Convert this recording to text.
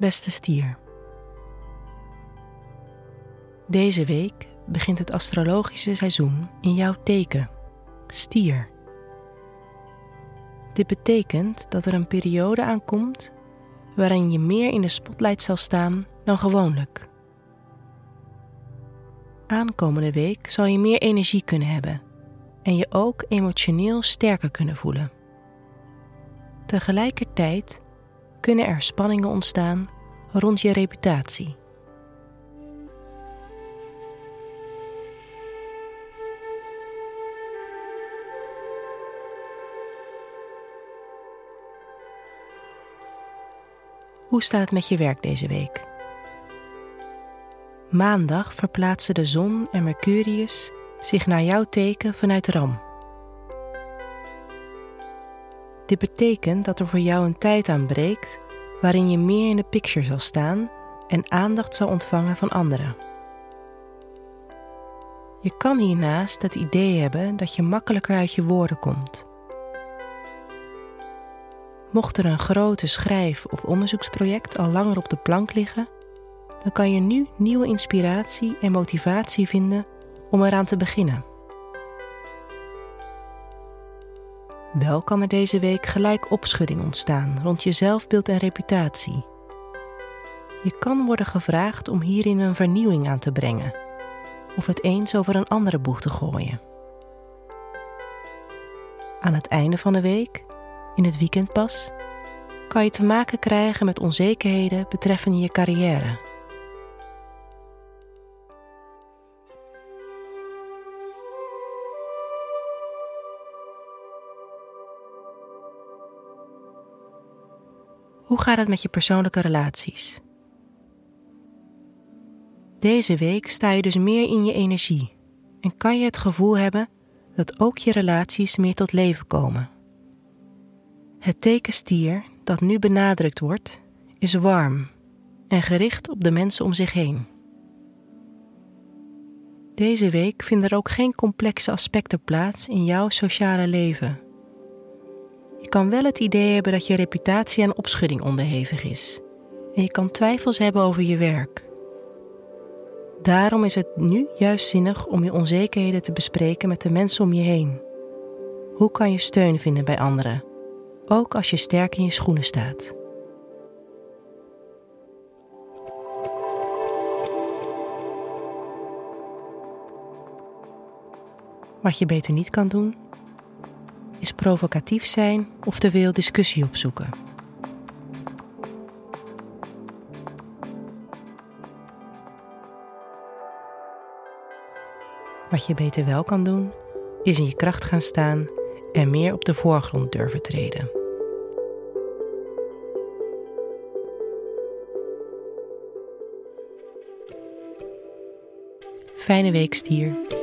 Beste stier. Deze week begint het astrologische seizoen in jouw teken, stier. Dit betekent dat er een periode aankomt waarin je meer in de spotlight zal staan dan gewoonlijk. Aankomende week zal je meer energie kunnen hebben en je ook emotioneel sterker kunnen voelen. Tegelijkertijd kunnen er spanningen ontstaan rond je reputatie. Hoe staat het met je werk deze week? Maandag verplaatsen de zon en Mercurius zich naar jouw teken vanuit Ram. Dit betekent dat er voor jou een tijd aanbreekt waarin je meer in de picture zal staan en aandacht zal ontvangen van anderen. Je kan hiernaast het idee hebben dat je makkelijker uit je woorden komt. Mocht er een grote schrijf- of onderzoeksproject al langer op de plank liggen, dan kan je nu nieuwe inspiratie en motivatie vinden om eraan te beginnen. Wel kan er deze week gelijk opschudding ontstaan rond je zelfbeeld en reputatie. Je kan worden gevraagd om hierin een vernieuwing aan te brengen of het eens over een andere boeg te gooien. Aan het einde van de week, in het weekend pas, kan je te maken krijgen met onzekerheden betreffende je carrière. Hoe gaat het met je persoonlijke relaties? Deze week sta je dus meer in je energie en kan je het gevoel hebben dat ook je relaties meer tot leven komen. Het teken stier dat nu benadrukt wordt, is warm en gericht op de mensen om zich heen. Deze week vinden er ook geen complexe aspecten plaats in jouw sociale leven. Je kan wel het idee hebben dat je reputatie aan opschudding onderhevig is. En je kan twijfels hebben over je werk. Daarom is het nu juist zinnig om je onzekerheden te bespreken met de mensen om je heen. Hoe kan je steun vinden bij anderen, ook als je sterk in je schoenen staat? Wat je beter niet kan doen, is provocatief zijn of te veel discussie opzoeken. Wat je beter wel kan doen, is in je kracht gaan staan en meer op de voorgrond durven treden. Fijne week, stier.